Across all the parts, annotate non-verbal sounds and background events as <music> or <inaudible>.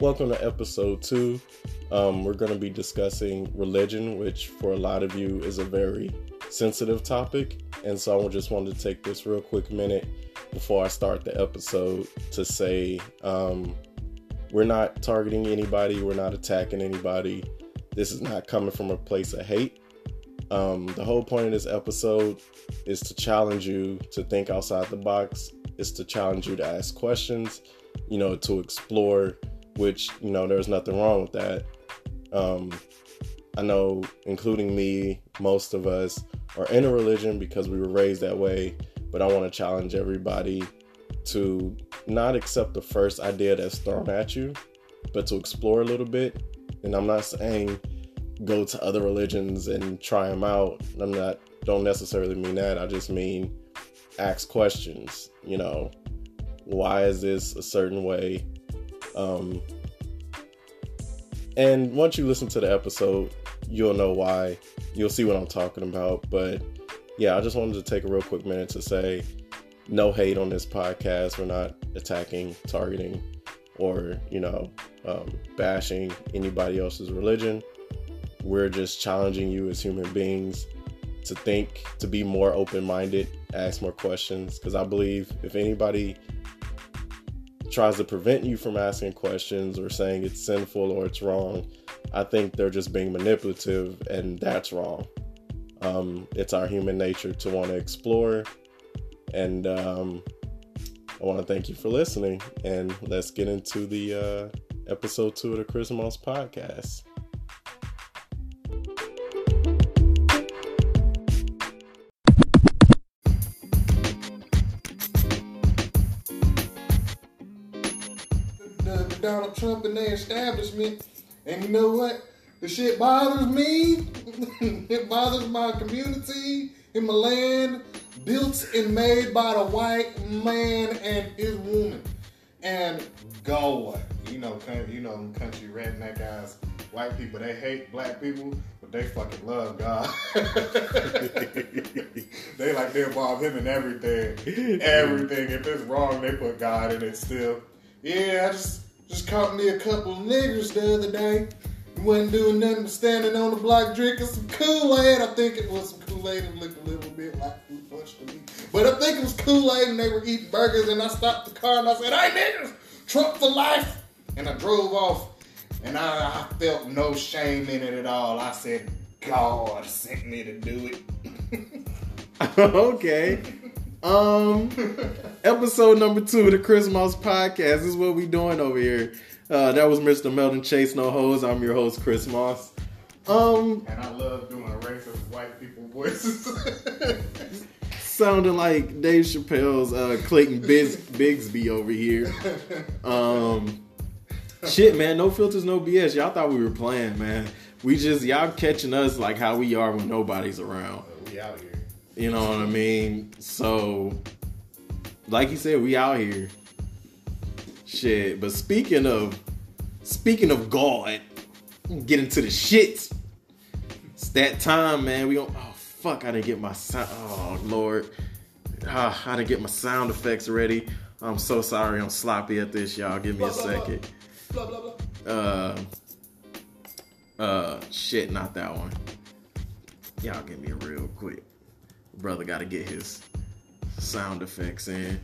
welcome to episode two. Um, we're going to be discussing religion, which for a lot of you is a very sensitive topic. And so I just wanted to take this real quick minute before I start the episode to say um, we're not targeting anybody, we're not attacking anybody. This is not coming from a place of hate. Um, the whole point of this episode is to challenge you to think outside the box, is to challenge you to ask questions, you know, to explore, which, you know, there's nothing wrong with that. Um, I know, including me, most of us are in a religion because we were raised that way, but I want to challenge everybody to not accept the first idea that's thrown at you, but to explore a little bit. And I'm not saying go to other religions and try them out. I'm not don't necessarily mean that. I just mean ask questions. You know, why is this a certain way? Um, and once you listen to the episode, you'll know why. You'll see what I'm talking about. But yeah, I just wanted to take a real quick minute to say no hate on this podcast. We're not attacking, targeting, or, you know, um, bashing anybody else's religion. We're just challenging you as human beings to think, to be more open minded, ask more questions. Because I believe if anybody tries to prevent you from asking questions or saying it's sinful or it's wrong, I think they're just being manipulative, and that's wrong. Um, it's our human nature to want to explore, and um, I want to thank you for listening. And let's get into the uh, episode two of the Chris Moss podcast. Donald Trump and their establishment. And you know what? The shit bothers me. <laughs> it bothers my community in my land, built and made by the white man and his woman. And go what? You know, you know, country redneck guys, white people, they hate black people, but they fucking love God. <laughs> they like they involve him in everything. Everything. If it's wrong, they put God in it still. Yeah, I just just caught me a couple of niggers the other day. Wasn't doing nothing but standing on the block drinking some Kool-Aid. I think it was some Kool-Aid. It looked a little bit like fruit punch to me. But I think it was Kool-Aid and they were eating burgers and I stopped the car and I said, Hey niggers, Trump for life. And I drove off and I, I felt no shame in it at all. I said, God sent me to do it. <laughs> <laughs> okay. Um, <laughs> episode number two of the Chris Moss podcast. This is what we doing over here. Uh, that was Mr. Melton Chase No Hose. I'm your host, Chris Moss. Um, And I love doing racist white people voices. <laughs> sounding like Dave Chappelle's uh, Clayton Bigsby over here. Um, shit, man, no filters, no BS. Y'all thought we were playing, man. We just y'all catching us like how we are when nobody's around. we out here. You know what I mean? So, like you said, we out here. Shit. But speaking of, speaking of God, get into the shits. It's that time, man. We gon' Oh fuck! I didn't get my sound. Oh lord. Ah, I didn't get my sound effects ready. I'm so sorry. I'm sloppy at this, y'all. Give me a Blah, blah, blah. second. Blah, blah, blah. Uh, uh, shit, not that one. Y'all give me a real quick. Brother got to get his sound effects in.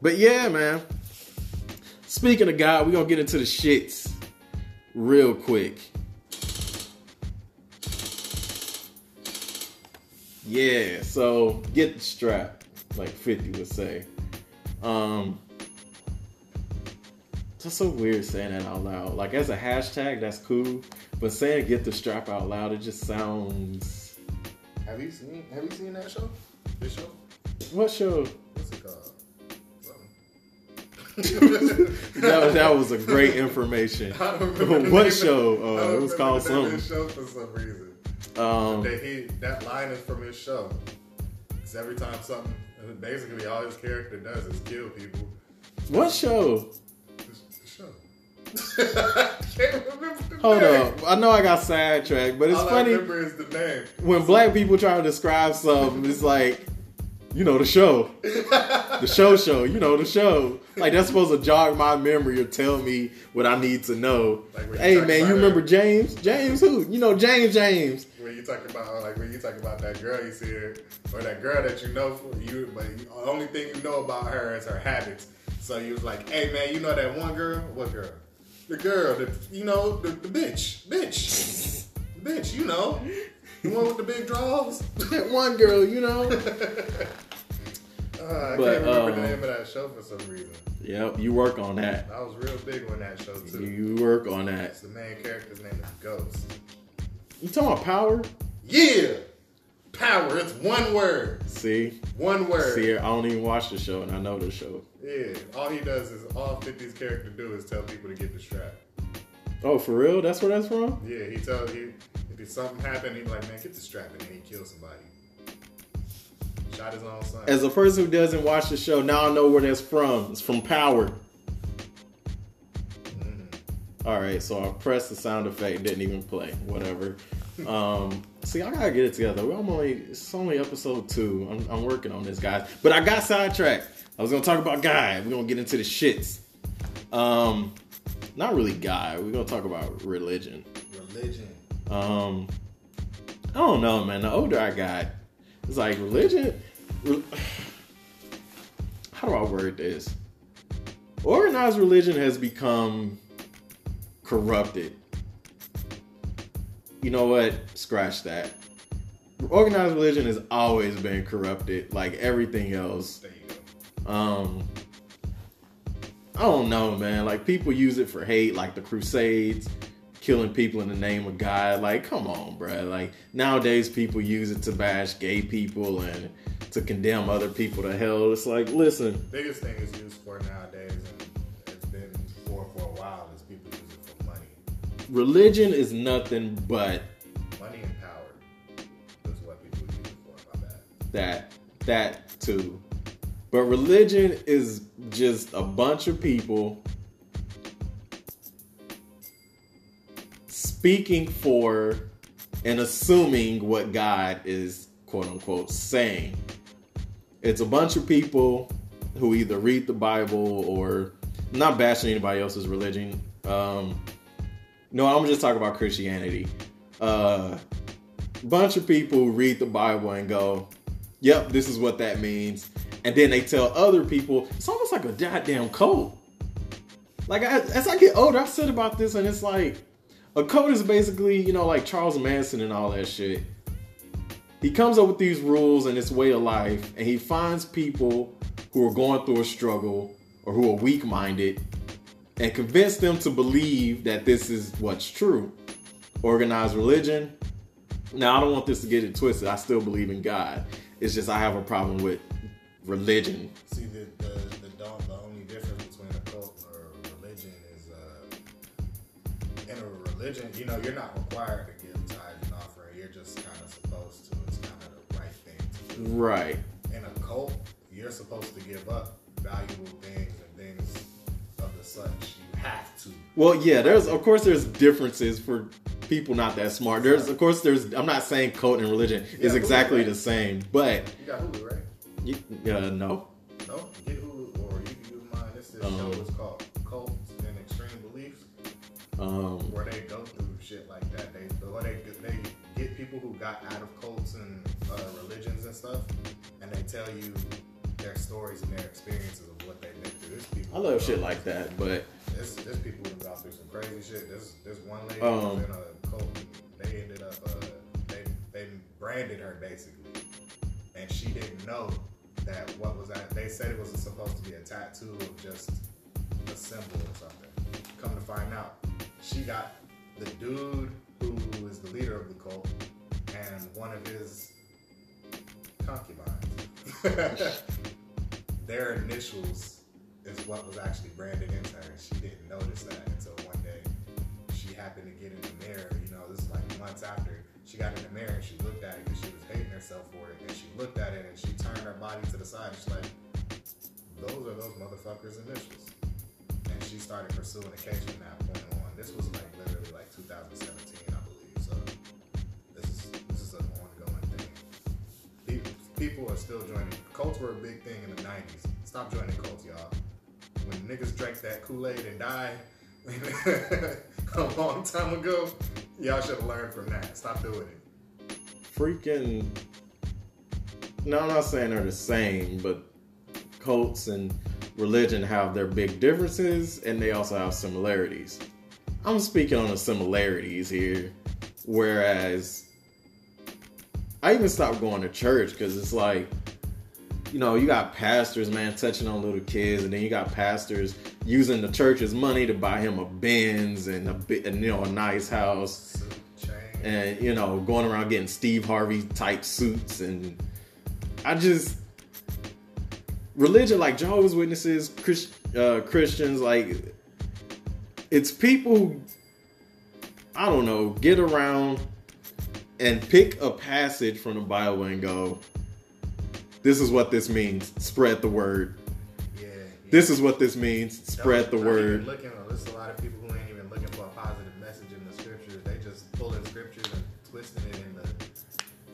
But yeah, man. Speaking of God, we're gonna get into the shits real quick. Yeah, so get the strap, like 50 would say. Um, it's so weird saying that out loud. Like as a hashtag, that's cool, but saying "get the strap" out loud, it just sounds. Have you seen Have you seen that show? This show? What show? What's it called? <laughs> That, that was a great information. <laughs> I don't remember what show? Uh, it was called the name of something. show for some reason. Um, that he that line is from his show. Because every time something, basically all his character does is kill people. what show? <laughs> Hold name. up. I know I got sidetracked, but it's All funny I remember is the name. when black people try to describe something. It's like, you know, the show. the <laughs> show show, you know, the show. Like that's supposed to jog my memory or tell me what I need to know. Like hey man, you remember James? James who? You know James James. When you talk about like when you talk about that girl you see her, or that girl that you know for you, but the only thing you know about her is her habits. So you was like, hey man, you know that one girl? What girl? The girl, the you know the, the bitch, bitch, the bitch. You know, the one with the big draws. That <laughs> one girl, you know. <laughs> Uh, I But, can't remember um, the name of that show for some reason. yep, you work on that. I was real big on that show too. You work on that. It's the main character's name is Ghost. You talking about power? Yeah, power. It's one word. See, One word. see, I don't even watch the show, and I know the show. Yeah, all he does is all 50's character do is tell people to get the strap. Oh, for real? That's where that's from? Yeah, he tells he if something happened, he's like, man, get the strap, and then he kills somebody. Shot his own son. As a person who doesn't watch the show, now I know where that's from. It's from Power. All right, so I pressed the sound effect, didn't even play. Whatever. <laughs> Um, see, I gotta get it together. We're only it's only episode two. I'm, I'm working on this, guys. But I got sidetracked. I was gonna talk about Guy. We're gonna get into the shits. Um, not really Guy. We're gonna talk about religion. Religion. Um, I don't know, man. The older I got, it's like religion. re- How do I word this? Organized religion has become corrupted. You know what? Scratch that. Organized religion has always been corrupted, like everything else. There you go. Um, I don't know, man. Like people use it for hate, like the Crusades, killing people in the name of God. Like, come on, bruh. Like nowadays, people use it to bash gay people and to condemn other people to hell. It's like, listen, Biggest thing it's used for nowadays, and it's been for for a while, is people use it for money. religion is nothing but Money and power is what people use it for. My bad. that. That too. But religion is just a bunch of people speaking for and assuming what God is quote unquote saying. It's a bunch of people who either read the Bible or not bashing anybody else's religion. Um, no, I'm just talking about Christianity. Uh, bunch of people read the Bible and go, "Yep, this is what that means," and then they tell other people. It's almost like a goddamn cult. Like I, as I get older, I said about this, and it's like a cult is basically, you know, like Charles Manson and all that shit. He comes up with these rules and this way of life, and he finds people who are going through a struggle or who are weak minded and convince them to believe that this is what's true. Organized religion. Now, I don't want this to get it twisted. I still believe in God. It's just I have a problem with religion. See, the the the, the only difference between a cult or a religion is, uh, in a religion, you know, you're not required to give tithes and offering. You're just kind of supposed to. It's kind of the right thing to do. Right. In a cult, you're supposed to give up valuable things and things of the such. You have to. Well, yeah, there's of course there's differences for people not that smart. There's of course there's I'm not saying cult and religion is exactly right. the same, but You got Hulu, right? You, uh, no. No, get Hulu, or you can use mine. This is Um, show is called Cults and Extreme Beliefs. Um, where they go through shit like that. They or they they get people who got out of cults and uh, religions and stuff, and they tell you their stories and their experiences of what they went through. There's people. I love shit like that, but There's, there's people who gone through some crazy shit. There's there's one lady Um, who was in a cult. They ended up uh, they they branded her basically, and she didn't know that what was that. They said it was supposed to be a tattoo of just a symbol or something. Come to find out, she got the dude who is the leader of the cult and one of his concubines. <laughs> Their initials is what was actually branded into her. She didn't notice that until one day she happened to get in the mirror. You know, this is like months after she got in the mirror and she looked at it because she was hating herself for it. And she looked at it and she turned her body to the side. And she's like, those are those motherfuckers' initials. And she started pursuing a case from that point on. This was like literally like 2017, I believe. So this is this is an ongoing thing. People, people are still joining. Cults were a big thing in the 90s. Stop joining cults, y'all. When niggas drank that Kool Aid and died <laughs> a long time ago, y'all should have learned from that. Stop doing it. Freaking. No, I'm not saying they're the same, but cults and religion have their big differences and they also have similarities. I'm speaking on the similarities here, whereas I even stopped going to church because it's like, you know, you got pastors, man, touching on little kids, and then you got pastors using the church's money to buy him a Benz and a and, you know, a nice house, and you know, going around getting Steve Harvey type suits, and I just religion like Jehovah's Witnesses, Christ, uh, Christians, like it's people I don't know get around and pick a passage from the Bible and go, "This is what this means." Spread the word. Yeah. yeah. This is what this means. Spread the word. Looking, there's a lot of people who ain't even looking for a positive message in the scriptures. They just pulling scriptures and twisting it into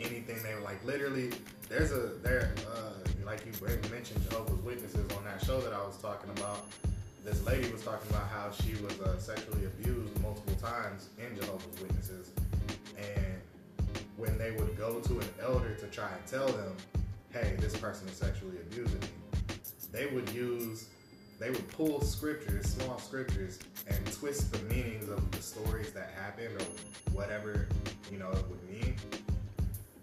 anything they like. Literally, there's a there. Uh, like you mentioned Jehovah's Witnesses on that show that I was talking about. This lady was talking about how she was uh, sexually abused multiple times in Jehovah's Witnesses, and when they would go to an elder to try and tell them, "Hey, this person is sexually abusing me," they would use they would pull scriptures, small scriptures, and twist the meanings of the stories that happened or whatever you know it would mean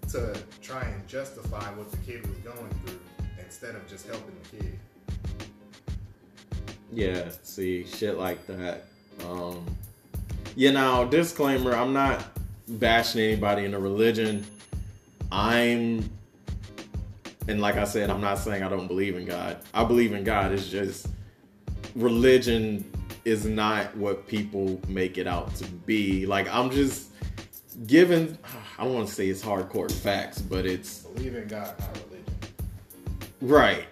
to try and justify what the kid was going through instead of just helping the kid. Yeah, see, shit like that. Um, you know, disclaimer: I'm not bashing anybody in a religion. I'm, and like I said, I'm not saying I don't believe in God. I believe in God. It's just religion is not what people make it out to be. Like I'm just given. I don't want to say it's hardcore facts, but it's believe in God, not religion. Right.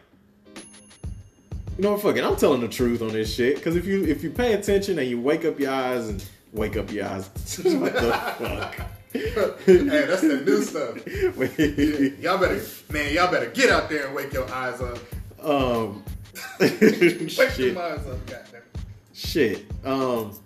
You know what? Fuck it. I'm telling the truth on this shit. Because if you if you pay attention and you wake up your eyes and wake up your eyes, <laughs> what the <laughs> fuck? Hey, that's the new stuff. <laughs> y'all better, man, y'all better get out there and wake your eyes up. Um, <laughs> wake shit. your eyes up, goddamn. Shit. Um,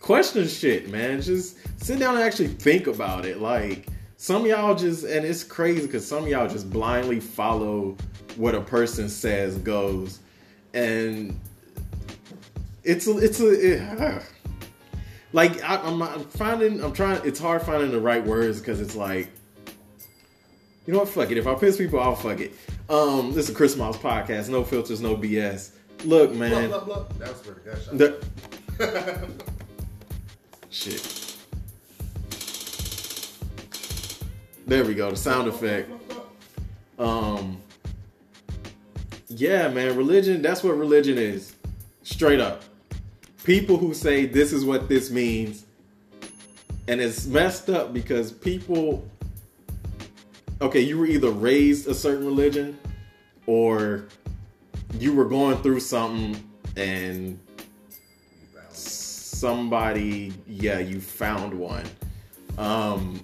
question shit, man. Just sit down and actually think about it. Like some y'all just, and it's crazy because some y'all just blindly follow what a person says goes, and it's a, it's a. It, like I, I'm, I'm finding, I'm trying. It's hard finding the right words because it's like, you know what? Fuck it. If I piss people off, fuck it. Um, this is a Chris Moss podcast. No filters, no BS. Look, man. Blah, blah, blah. That was for the gunshot. <laughs> Shit. There we go. The sound effect. Um. Yeah, man. Religion. That's what religion is. Straight up. People who say this is what this means, and it's messed up because people. Okay, you were either raised a certain religion, or you were going through something and somebody, yeah, you found one. Um,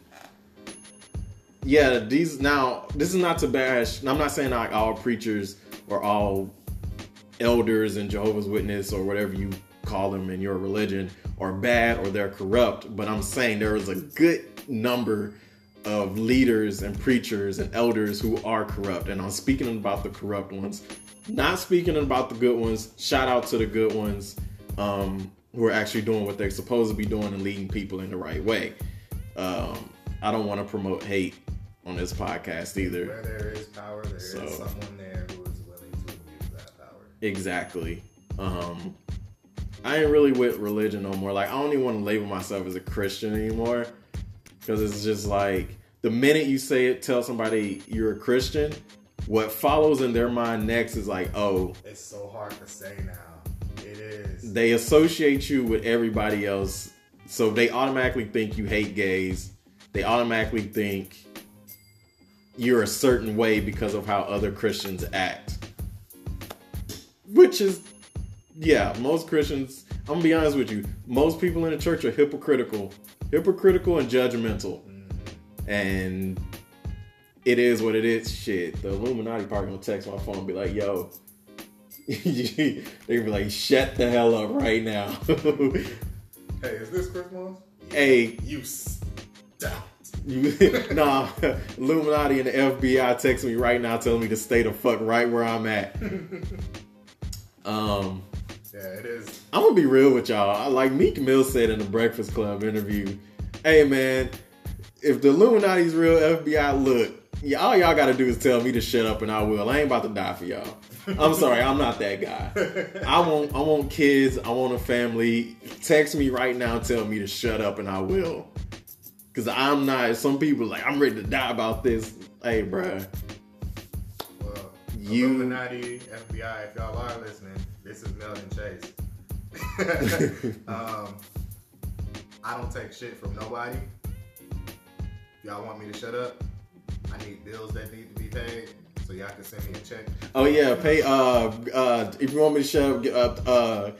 yeah, these now this is not to bash. I'm not saying like all preachers or all elders and Jehovah's Witness or whatever you call them in your religion are bad or they're corrupt, but I'm saying there is a good number of leaders and preachers and elders who are corrupt. And I'm speaking about the corrupt ones, not speaking about the good ones. Shout out to the good ones um, who are actually doing what they're supposed to be doing and leading people in the right way. Um, I don't want to promote hate on this podcast either. Where there is power, there so, is someone there who is willing to use that power. Exactly. Um, I ain't really with religion no more. Like I don't even want to label myself as a Christian anymore because it's just like the minute you say it, tell somebody you're a Christian, what follows in their mind next is like, oh, it's so hard to say now. It is. They associate you with everybody else, so they automatically think you hate gays. They automatically think you're a certain way because of how other Christians act. Which is, yeah, most Christians, I'm gonna be honest with you, most people in the church are hypocritical, hypocritical and judgmental. And it is what it is. Shit, the Illuminati part gonna text my phone and be like, yo, <laughs> they gonna be like, shut the hell up right now. <laughs> Hey, is this Chris Moss? hey, You you, <laughs> nah, Illuminati and the FBI text me right now telling me to stay the fuck right where I'm at. Um, Yeah, it is. I'm gonna be real with y'all. I- Like Meek Mill said in the Breakfast Club interview, "Hey man, if the Illuminati's real, FBI, look, yeah, all y'all gotta do is tell me to shut up, and I will. I ain't about to die for y'all. I'm sorry, I'm not that guy. I want, I want kids. I want a family. Text me right now, tell me to shut up, and I will. Cause I'm not. Some people like I'm ready to die about this. Hey, bruh. Well, You- Illuminati, FBI, if y'all are listening, this is Melvin Chase. <laughs> um, I don't take shit from nobody. Y'all want me to shut up? I need bills that need to be paid, so y'all can send me a check. Oh yeah, pay. Uh, uh, if you want me to shut up, get up, uh,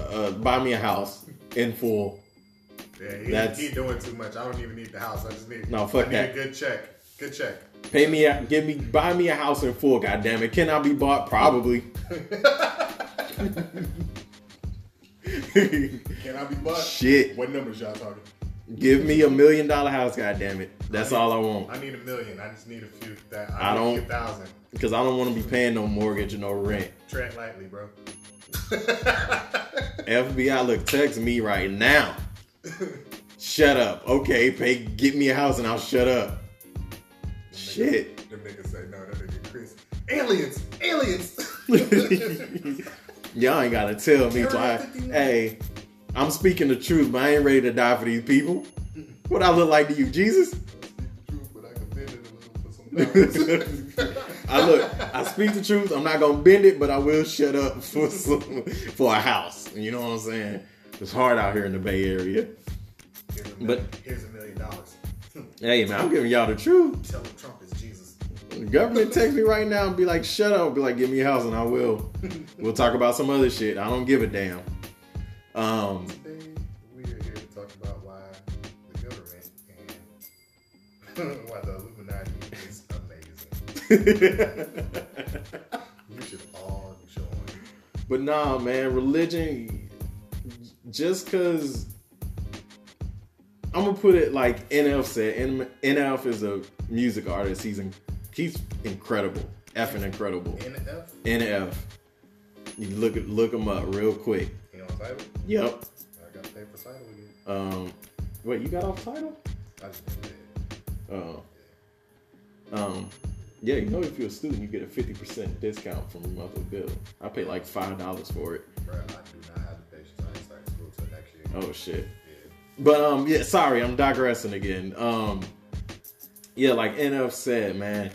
uh, buy me a house in full. Yeah, he, That's- he doing too much. I don't even need the house. I just need No, fuck I need that. a good check. Good check. Pay me, a, give me, buy me a house in full. God damn it, can I be bought? Probably. <laughs> Can I be bought? Shit. What numbers y'all talking? give me a million dollar house. God damn it, that's all I want. I need a million. I just need a few. That I I, don't- need a thousand. Because I don't want to be paying no mortgage or no rent. Tread lightly, bro. <laughs> FBI, look, text me right now. Shut up. Okay, pay, get me a house and I'll shut up. Shit. Them niggas say no. That nigga Chris. Aliens. Aliens. <laughs> <laughs> Y'all ain't gotta tell me. I, hey, I'm speaking the truth, but I ain't ready to die for these people. What I look like to you, Jesus? I can bend it a little for some dollars. I look, I speak the truth. I'm not gonna bend it, but I will shut up <laughs> for some, for a house. You know what I'm saying? It's hard out here in the Bay Area. Here's a But- here's a million dollars. Hey man, I'm giving y'all the truth. Tell Trump. The government text me right now and be like, shut up. Be like, give me a house and I will. We'll talk about some other shit. I don't give a damn. Um, Today we are here to talk about why the government and <laughs> why the Illuminati is amazing. <laughs> You should all join. but nah, man, religion, just cause I'm gonna put it like NF said. NF is a music artist. He's in, he's incredible, effing incredible. NF, NF. You look look him up real quick. you know, Tidal. Yep. I got to pay for Tidal again. Um, wait, you got off Tidal? I just. Oh. Um, yeah, you know if you're a student, you get a fifty percent discount from your monthly bill. I pay like five dollars for it. Bro, I do not have the patience. I ain't starting school till next year. Oh shit. Yeah. But um, yeah, sorry, I'm digressing again. Um, yeah, like NF said, man,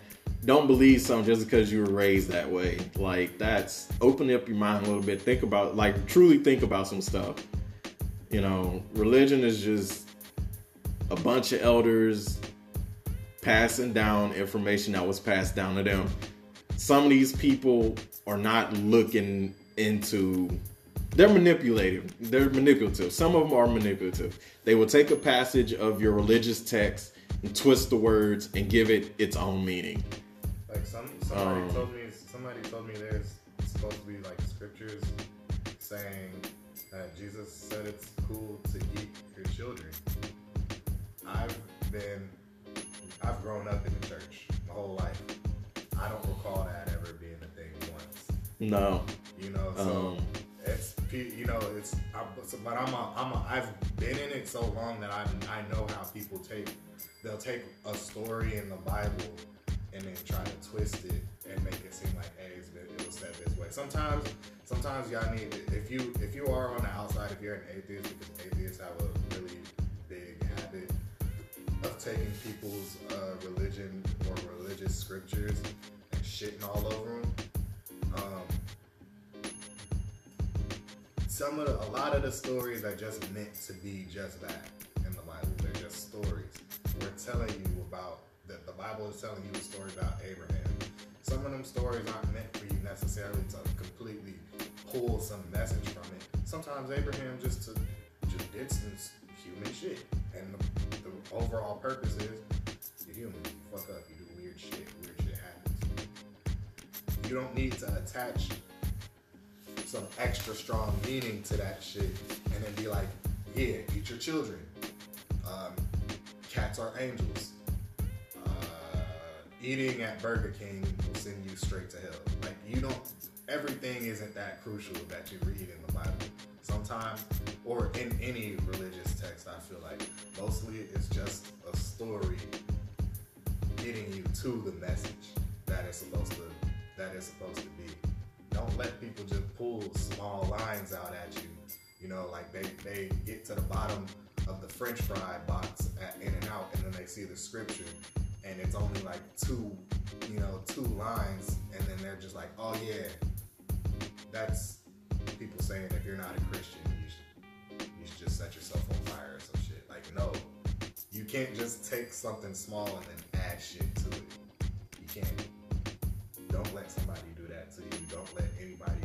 don't believe something just because you were raised that way. Like that's open up your mind a little bit. Think about, like, truly think about some stuff. You know, religion is just a bunch of elders passing down information that was passed down to them. Some of these people are not looking into they're manipulative. They're manipulative. Some of them are manipulative. They will take a passage of your religious text and twist the words and give it its own meaning. Like some somebody Um, told me somebody told me there's supposed to be like scriptures saying that Jesus said it's cool to eat your children. I've been I've grown up in the church my whole life. I don't recall that ever being a thing once. No. You know, so Um, it's you know it's I, so- but I'm a, I'm a, I've been in it so long that I I know how people take they'll take a story in the Bible and then try to twist it and make it seem like hey it was said this way. Sometimes sometimes y'all need if you if you are on the outside if you're an atheist because atheists have a really big habit of taking people's uh, religion or religious scriptures and shitting all over them. Um, some of the, a lot of the stories are just meant to be just that in the Bible. They're just stories. We're telling you about that. The Bible is telling you a story about Abraham. Some of them stories aren't meant for you necessarily to completely pull some message from it. Sometimes Abraham just to just did some human shit, and the, the overall purpose is you're human. You fuck up. You do weird shit. Weird shit happens. You don't need to attach some extra strong meaning to that shit, and then be like, yeah, eat your children. Um, cats are angels. Eating at Burger King will send you straight to hell. Like you don't. Everything isn't that crucial that you read in the Bible. Sometimes, or in any religious text, I feel like mostly it's just a story getting you to the message that it's supposed to that it's supposed to be. Don't let people just pull small lines out at you. You know, like they, they get to the bottom of the French fry box at In and Out, and then they see the scripture, and it's only like two, you know, two lines, and then they're just like, oh yeah, that's people saying if you're not a Christian, you should, you should just set yourself on fire or some shit. Like no, you can't just take something small and then add shit to it. You can't. Don't let somebody do that to you. Don't let anybody.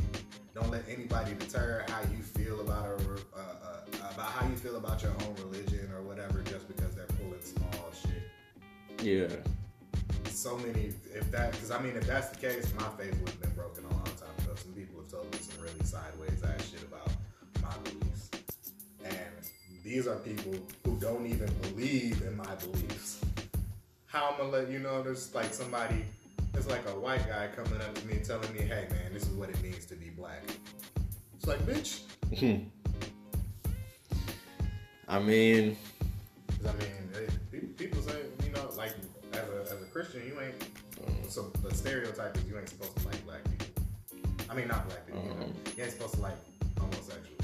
Don't let anybody deter how you feel about a, uh, uh, about how you feel about your own religion or whatever just because they're pulling small shit. Yeah. So many. If that, because I mean, if that's the case, my faith would have been broken a long time ago. Some people have told me some really sideways ass shit about my beliefs, and these are people who don't even believe in my beliefs. How I'm gonna let you know there's like somebody, it's like a white guy coming up to me telling me, hey man, this is what it means to be black. It's like, bitch. Hmm. I mean, 'Cause, I mean, it, people say, you know, like as a, as a Christian, you ain't. So the stereotype is you ain't supposed to like black people. I mean, not black people. You, know, Um. you ain't supposed to like homosexuals.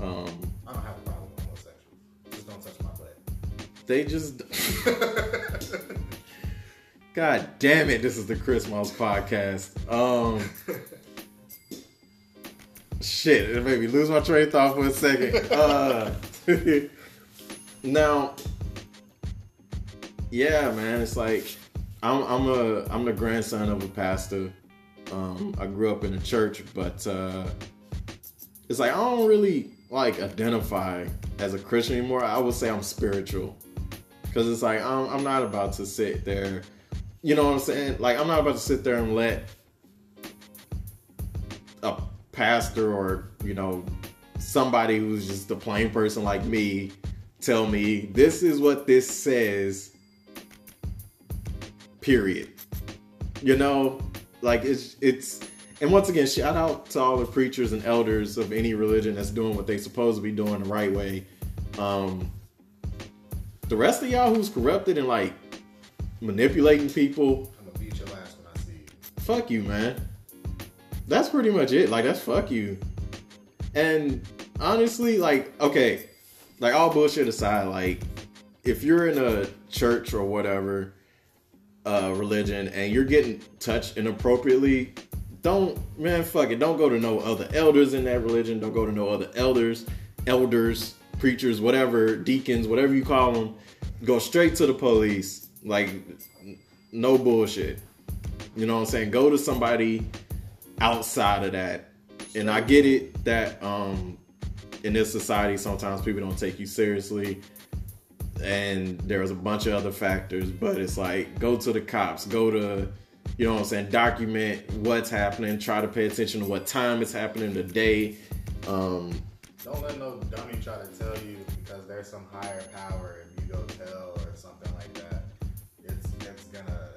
um, I don't have a problem with homosexuals. Just don't touch my butt. they just. God damn it! This is the Chris Moss podcast. Um, shit, it made me lose my train of thought for a second. Uh, <laughs> now, yeah, man, it's like I'm I'm a I'm the grandson of a pastor. Um, I grew up in a church, but uh, it's like I don't really like identify as a Christian anymore. I would say I'm spiritual because it's like I'm, I'm not about to sit there. You know what I'm saying? Like I'm not about to sit there and let a pastor or you know somebody who's just a plain person like me tell me this is what this says. Period. You know, like it's it's and once again, shout out to all the preachers and elders of any religion that's doing what they supposed to be doing the right way. Um, the rest of y'all who's corrupted and like manipulating people, I'm gonna beat your ass when I see you. fuck you, man. That's pretty much it. Like that's fuck you. And honestly, like okay, like all bullshit aside, like if you're in a church or whatever uh religion and you're getting touched inappropriately, don't man fuck it. Don't go to no other elders in that religion. Don't go to no other elders, elders, preachers, whatever, deacons, whatever you call them. Go straight to the police. Like no bullshit. You know what I'm saying? Go to somebody outside of that. And I get it that um in this society sometimes people don't take you seriously and there's a bunch of other factors, but it's like go to the cops, go to you know what I'm saying, document what's happening, try to pay attention to what time it's happening the day. Um Don't let no dummy try to tell you because there's some higher power if you go tell or something like that. It's it's gonna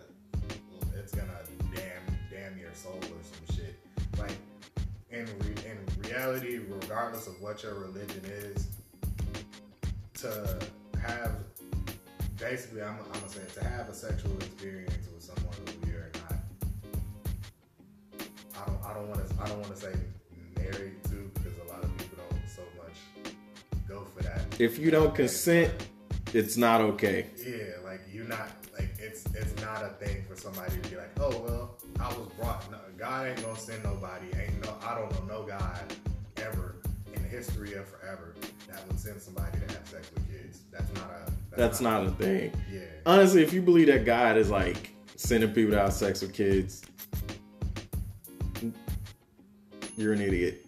it's gonna damn damn your soul in re, in reality, regardless of what your religion is, to have basically I'm, I'm gonna say to have a sexual experience with someone who you're not. I don't I don't want to I don't want to say married to because a lot of people don't so much go for that. if you don't consent, it's not okay. Yeah, like you're not like it's it's not a thing for somebody to be like, oh well, I was brought. No, God ain't gonna send nobody. Ain't I don't know no God ever in the history of forever that would send somebody to have sex with kids. That's not a. That's not a thing. Yeah. Honestly, if you believe that God is like sending people to have sex with kids, you're an idiot.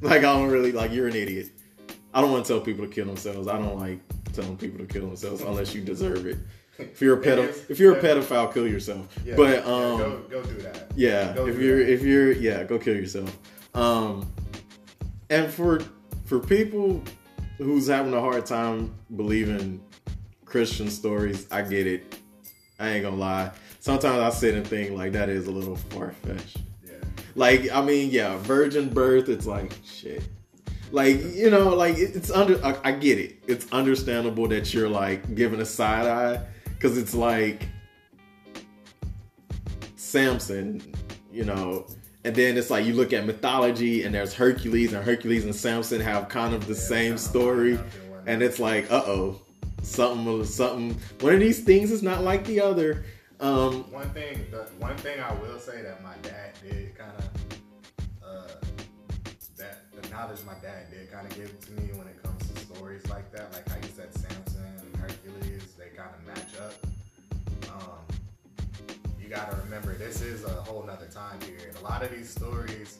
Like I don't really like you're an idiot. I don't want to tell people to kill themselves. I don't like telling people to kill themselves unless you deserve it. <laughs> If you're a pedo, if you're a pedophile, kill yourself. Yeah, but yeah, um, go, go do that. yeah, Go if you're that. if you're yeah, go kill yourself. Um, and for for people who's having a hard time believing Christian stories, I get it. I ain't gonna lie. Sometimes I sit and think like that is a little far fetched. Yeah. Like, I mean, yeah, virgin birth, it's like shit. Like, you know, like it's under I, I get it. It's understandable that you're like giving a side eye cuz it's like Samson, you know, and then it's like you look at mythology and there's Hercules and Hercules and Samson have kind of the same story and it's like, uh-oh, something something one of these things is not like the other. Um One thing, the one thing I will say that my dad did kind of, uh, that the knowledge my dad did kind of give to me when it comes to stories like that, like how you said match up. Um, you gotta remember, this is a whole nother time period. A lot of these stories,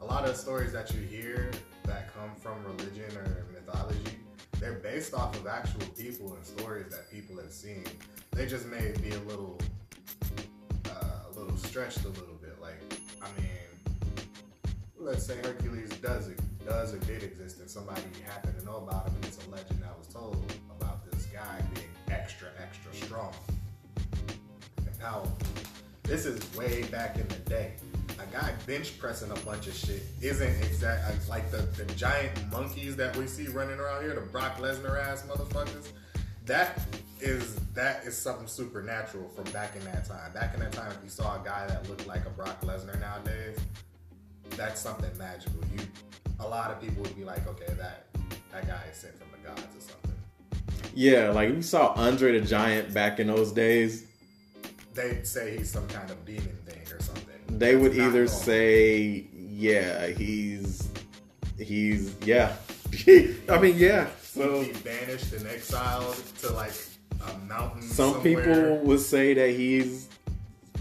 a lot of stories that you hear that come from religion or mythology, they're based off of actual people and stories that people have seen. They just may be a little, uh, a little stretched a little bit. Like, I mean, let's say Hercules does does or did exist, and somebody happened to know about him, and it's a legend that was told about this guy being extra, extra strong and powerful. This is way back in the day. A guy bench pressing a bunch of shit isn't exact like the, the giant monkeys that we see running around here, the Brock Lesnar ass motherfuckers. That is that is something supernatural from back in that time. Back in that time, if you saw a guy that looked like a Brock Lesnar nowadays, that's something magical. You, a lot of people would be like, okay, that that guy is sent from the gods or something. Yeah, like we saw Andre the Giant back in those days, They'd say he's some kind of demon thing or something. they would That's not either normal. say, yeah, he's he's yeah. <laughs> I mean, yeah. So be banished and exiled to like a mountain. some somewhere. people would say that he's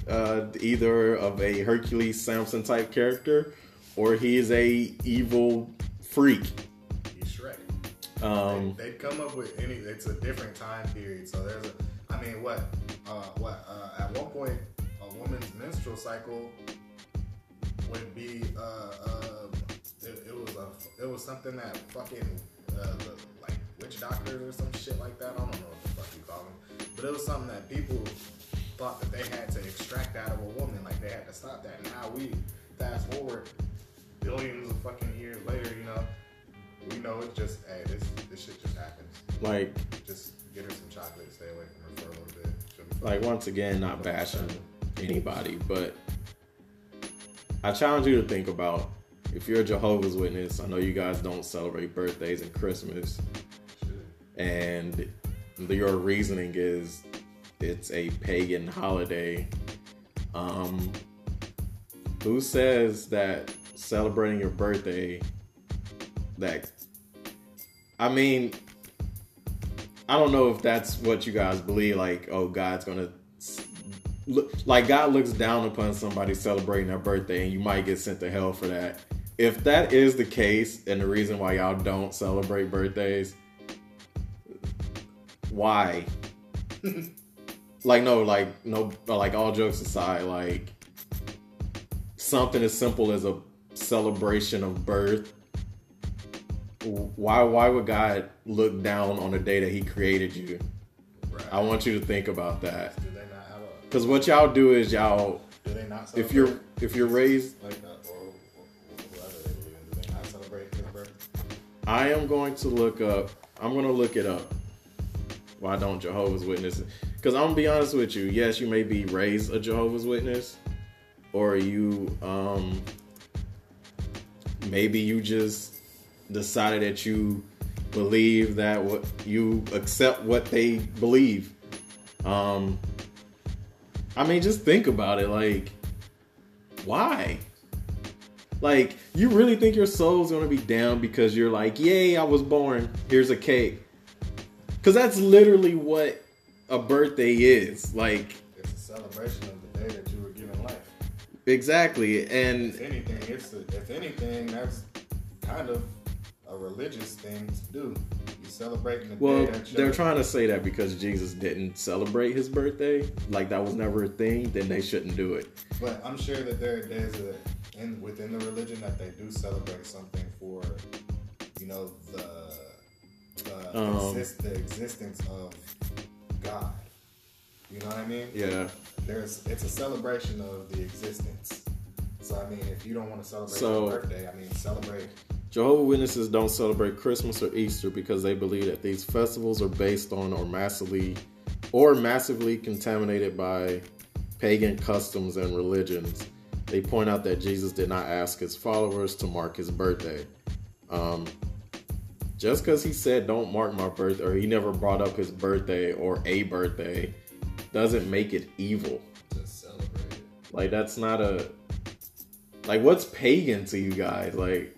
uh, either of a Hercules Samson type character or he is a evil freak. Um, They'd come up with any. It's a different time period, so there's a. I mean, what? Uh, what? Uh, at one point, a woman's menstrual cycle would be. Uh, uh, it, it was a. It was something that fucking uh, like witch doctors or some shit like that. I don't know what the fuck you call them, but it was something that people thought that they had to extract out of a woman. Like they had to stop that. And now we fast forward billions of fucking years later, you know. We know it's just, hey, this this shit just happens. like Just get her some chocolate, stay away from her for a little bit. She'll be fine. like once again not bashing anybody but i challenge you to think about if you're a jehovah's witness i know you guys don't celebrate birthdays and christmas and your reasoning is it's a pagan holiday um who says that celebrating your birthday that i mean I don't know if that's what you guys believe. Like, oh, God's gonna look like God looks down upon somebody celebrating their birthday, and you might get sent to hell for that. If that is the case, and the reason why y'all don't celebrate birthdays, why? <laughs> like, no, like, no, like, all jokes aside, like, something as simple as a celebration of birth why why would God look down on the day that he created you? Right. I want you to think about that. do they not have a? Cuz what y'all do is y'all Do they not? if you're if you're raised like that, or, or whoever they believe in, do they not celebrate his birth? I am going to look up I'm going to look it up. Why don't Jehovah's Witnesses? Cuz I'm going to be honest with you. Yes, you may be raised a Jehovah's Witness or you um maybe you just decided that you believe that what you accept what they believe. Um I mean just think about it like why? Like you really think your soul's going to be down because you're like, "Yay, I was born. Here's a cake." Cuz that's literally what a birthday is. Like It's a celebration of the day that you were given life. exactly. And If anything, it's a, if anything, that's kind of a religious thing to do. You celebrating the Well, day that they're trying to say that because Jesus didn't celebrate his birthday, like that was never a thing, then they shouldn't do it. But I'm sure that there are days of, in within the religion that they do celebrate something for, you know, the the, Um. exist, the existence of God. You know what I mean? Yeah. There's it's a celebration of the existence. So I mean, if you don't want to celebrate So- your birthday, I mean, celebrate. Jehovah Witnesses don't celebrate Christmas or Easter because they believe that these festivals are based on or massively or massively contaminated by pagan customs and religions. They point out that Jesus did not ask his followers to mark his birthday. Um, just because he said don't mark my birthday or he never brought up his birthday or a birthday doesn't make it evil. Just celebrate it. Like that's not a like what's pagan to you guys? Like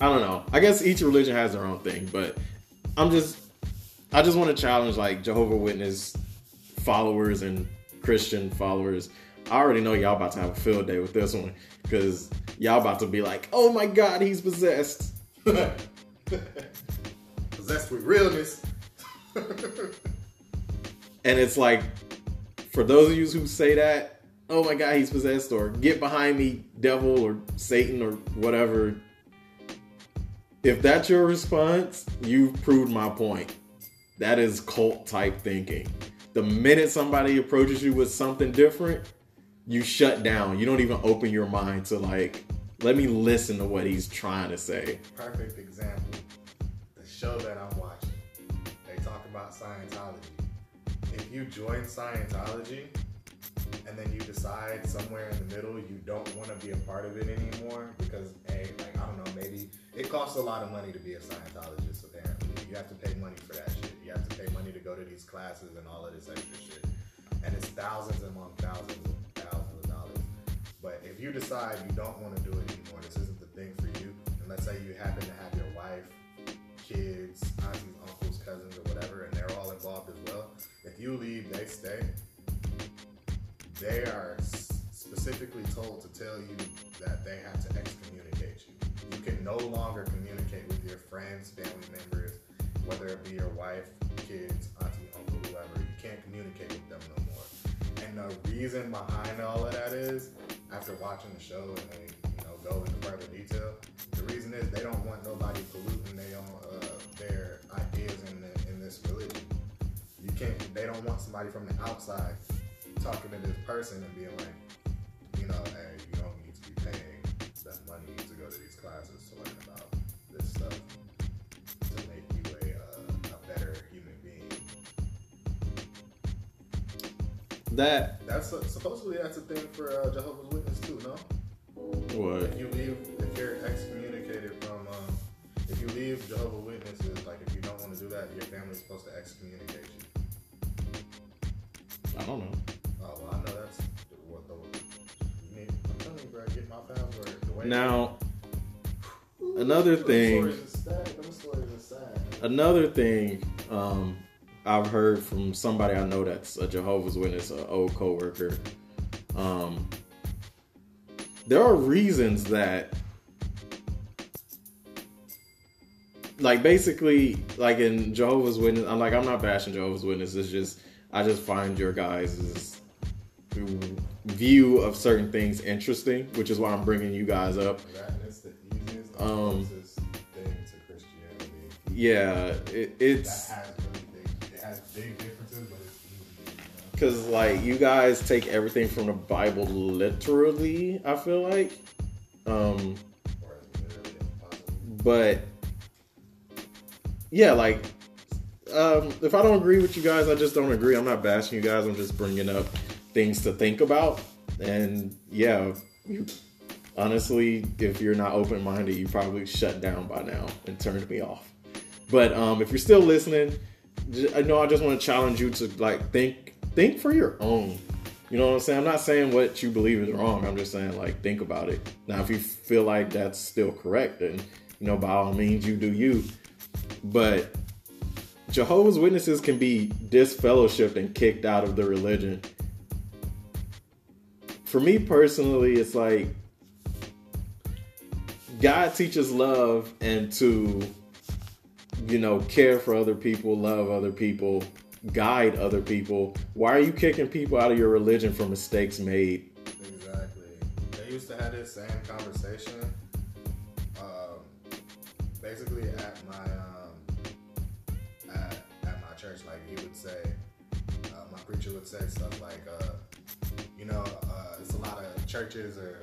I don't know. I guess each religion has their own thing, but I'm just I just want to challenge like Jehovah Witness followers and Christian followers. I already know y'all about to have a field day with this one because y'all about to be like, "Oh my God, he's possessed." <laughs> Possessed with realness. <laughs> And it's like, for those of you who say that, oh my God, he's possessed, or get behind me, devil, or Satan, or whatever. If that's your response, you've proved my point. That is cult type thinking. The minute somebody approaches you with something different, you shut down. You don't even open your mind to, like, let me listen to what he's trying to say. Perfect example. The show that I'm watching. They talk about Scientology. If you join Scientology and then you decide somewhere in the middle you don't want to be a part of it anymore because hey, like I don't know, maybe it costs a lot of money to be a Scientologist apparently. You have to pay money for that shit. You have to pay money to go to these classes and all of this extra shit. And it's thousands among thousands and thousands of dollars. But if you decide you don't want to do it anymore, this isn't the thing for you, and let's say you happen to have your wife, kids, aunties, uncles, cousins, or whatever, and they're all involved as well, if you leave, they stay, they are specifically told to tell you that they have to excommunicate you. You can no longer communicate with your friends, family members, whether it be your wife, kids, auntie, uncle, whoever. You can't communicate with them no more. And the reason behind all of that is, after watching the show and they, you know, go into further detail, the reason is they don't want nobody polluting their own, uh, their ideas in the, in this religion. You can't. They don't want somebody from the outside talking to this person and being like, you know, hey, you don't need to be paying that money to go to these classes to learn about this stuff to make you a, uh, a better human being. That, That's a, supposedly that's a thing for uh, Jehovah's Witness too, no? what? If you leave, if you're excommunicated from, um, if you leave Jehovah's Witnesses, like if you don't want to do that, your family's supposed to excommunicate you. I don't know. I'm telling you, bro, get my Now, <sighs> another thing. stories is sad. Them stories is sad. Another thing um, I've heard from somebody I know that's a Jehovah's Witness, an old coworker. Um, there are reasons that, like, basically, like in Jehovah's Witness, I'm like, I'm not bashing Jehovah's Witness. It's just I just find your guys' view of certain things interesting, which is why I'm bringing you guys up. That is the easiest, Um, closest thing to Christianity. Yeah, it, it's. has big. It has big differences, but it's easy. You know? Because, like, you guys take everything from the Bible literally, I feel like. Um, Or as literally as possible. but, yeah, like, um, if I don't agree with you guys, I just don't agree. I'm not bashing you guys. I'm just bringing up things to think about. And, yeah, you, honestly, if you're not open minded, you probably shut down by now and turned me off. But um, if you're still listening, I know I just want to challenge you to like think think for your own. You know what I'm saying? I'm not saying what you believe is wrong. I'm just saying like think about it. Now, if you feel like that's still correct, then you know by all means you do you. But Jehovah's Witnesses can be disfellowshipped and kicked out of the religion. For me personally, it's like God teaches love and to, you know, care for other people, love other people, guide other people. Why are you kicking people out of your religion for mistakes made? Exactly. They used to have this same conversation. Um, basically, at my um, at, at my church, like he would say, uh, my preacher would say stuff like, uh, you know, uh, it's a lot of churches or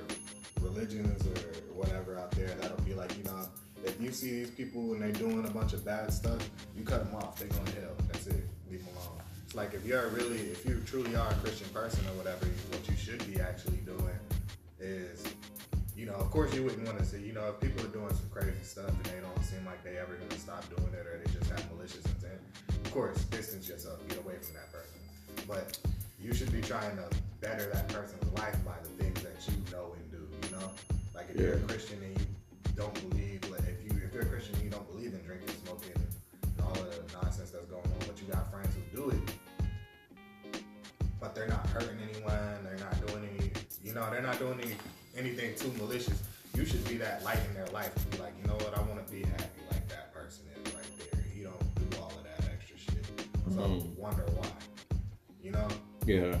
religions or whatever out there that'll be like, you know, if you see these people and they're doing a bunch of bad stuff, you cut them off. They going to hell. That's it. Leave them alone. It's like if you're really, if you truly are a Christian person or whatever, what you should be actually doing is, you know, of course you wouldn't want to see, you know, if people are doing some crazy stuff and they don't seem like they ever gonna stop doing it or they just have malicious intent, of course, distance yourself, get away from that person. But you should be trying to better that person's life by the things that you know and do, you know? Like if you're a Christian and you don't believe, like if you if you're a Christian and you don't believe in drinking, smoking, and all of the nonsense that's going on, but you got friends who do it, but they're not hurting anyone, they're not doing any, you know, they're not doing any anything too malicious. You should be that light in their life. and Be like, Yeah.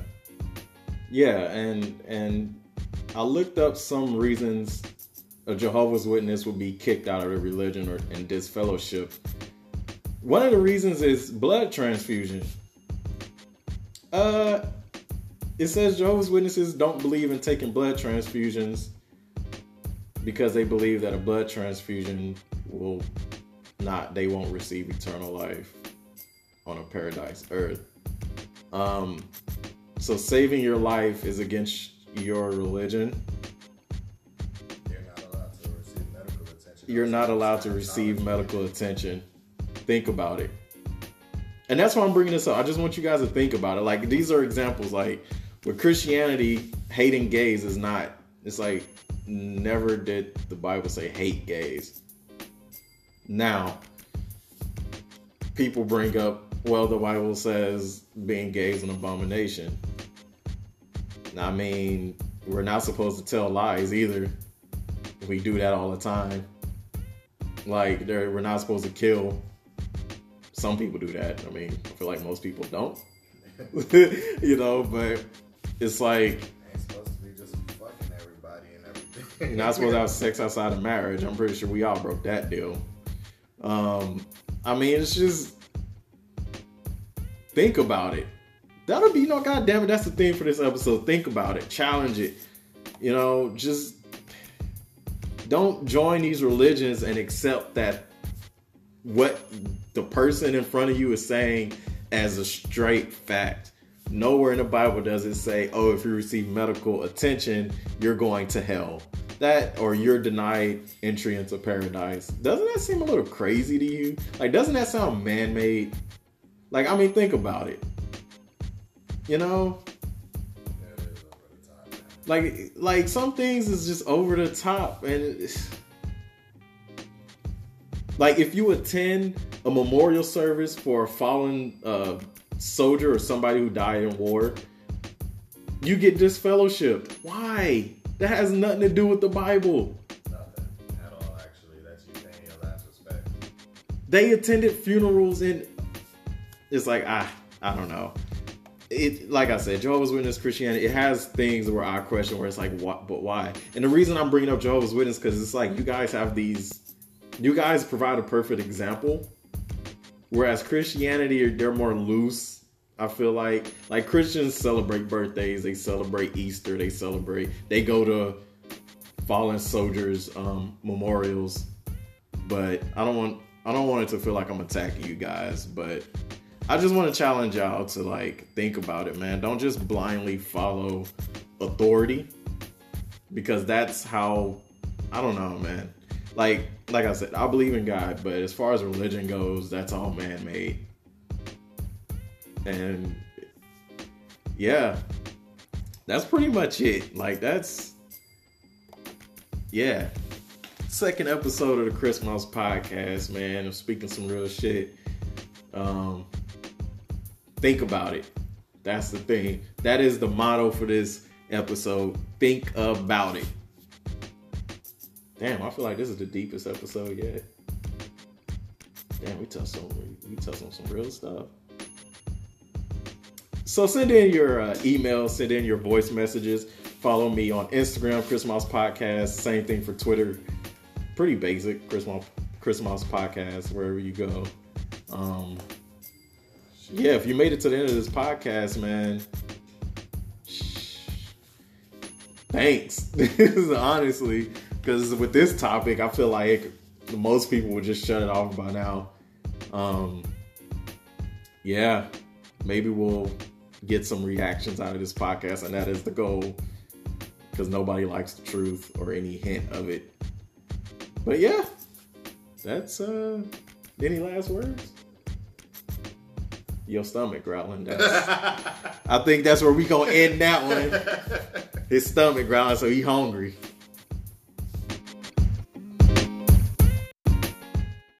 Yeah, and and I looked up some reasons a Jehovah's Witness would be kicked out of the religion or in disfellowship. One of the reasons is blood transfusion. Uh it says Jehovah's Witnesses don't believe in taking blood transfusions because they believe that a blood transfusion will not they won't receive eternal life on a paradise earth. Um, so saving your life is against your religion. You're not allowed to receive medical attention. You're not allowed to receive medical attention. Think about it. And that's why I'm bringing this up. I just want you guys to think about it. Like these are examples. Like with Christianity, hating gays is not. It's like never did the Bible say hate gays. Now, people bring up, well, the Bible says being gay is an abomination. I mean, we're not supposed to tell lies either. We do that all the time. Like, we're not supposed to kill. Some people do that. I mean, I feel like most people don't. <laughs> you know, but it's like Ain't supposed to be just fucking everybody and everything. you're not supposed to have sex <laughs> outside of marriage. I'm pretty sure we all broke that deal. Um, I mean, it's just think about it. That'll be, you know, God damn it, that's the theme for this episode. Think about it, challenge it. You know, just don't join these religions and accept that what the person in front of you is saying as a straight fact. Nowhere in the Bible does it say, oh, if you receive medical attention, you're going to hell. That or you're denied entry into paradise. Doesn't that seem a little crazy to you? Like, doesn't that sound man made? Like, I mean, think about it. You know, That is over the top, man. like like some things is just over the top and it's, like if you attend a memorial service for a fallen uh, soldier or somebody who died in war you get disfellowshipped why that has nothing to do with the bible Nothing at all, actually. That's you paying your last respect. they attended funerals and it's like I I don't know. It like I said, Jehovah's Witness Christianity it has things where I question where it's like what but why? And the reason I'm bringing up Jehovah's Witness because it's like you guys have these you guys provide a perfect example whereas Christianity they're more loose. I feel like like Christians celebrate birthdays, they celebrate Easter, they celebrate they go to fallen soldiers um memorials but I don't want I don't want it to feel like I'm attacking you guys, but I just want to challenge y'all to like think about it, man. Don't just blindly follow authority because that's how I don't know, man. Like like I said, I believe in God, but as far as religion goes, that's all man-made. And yeah, that's pretty much it. Like that's yeah second episode of the Chris podcast, man. I'm speaking some real shit. Um, think about it. That's the thing. That is the motto for this episode. Think about it. Damn, I feel like this is the deepest episode yet. Damn, we touched on we touched on some real stuff. So send in your uh, email, send in your voice messages Follow me on Instagram, Chris Moss Podcast. Same thing for Twitter. Pretty basic, Chris Moss, Chris Moss Podcast, wherever you go. Um, yeah, if you made it to the end of this podcast, man, thanks. <laughs> Honestly, because with this topic, I feel like most people would just shut it off by now. Um, yeah, maybe we'll get some reactions out of this podcast, and that is the goal. Because nobody likes the truth or any hint of it. But yeah, that's uh any last words? Your stomach growling. <laughs> I think that's where we gonna end that one. His stomach growling, so he hungry.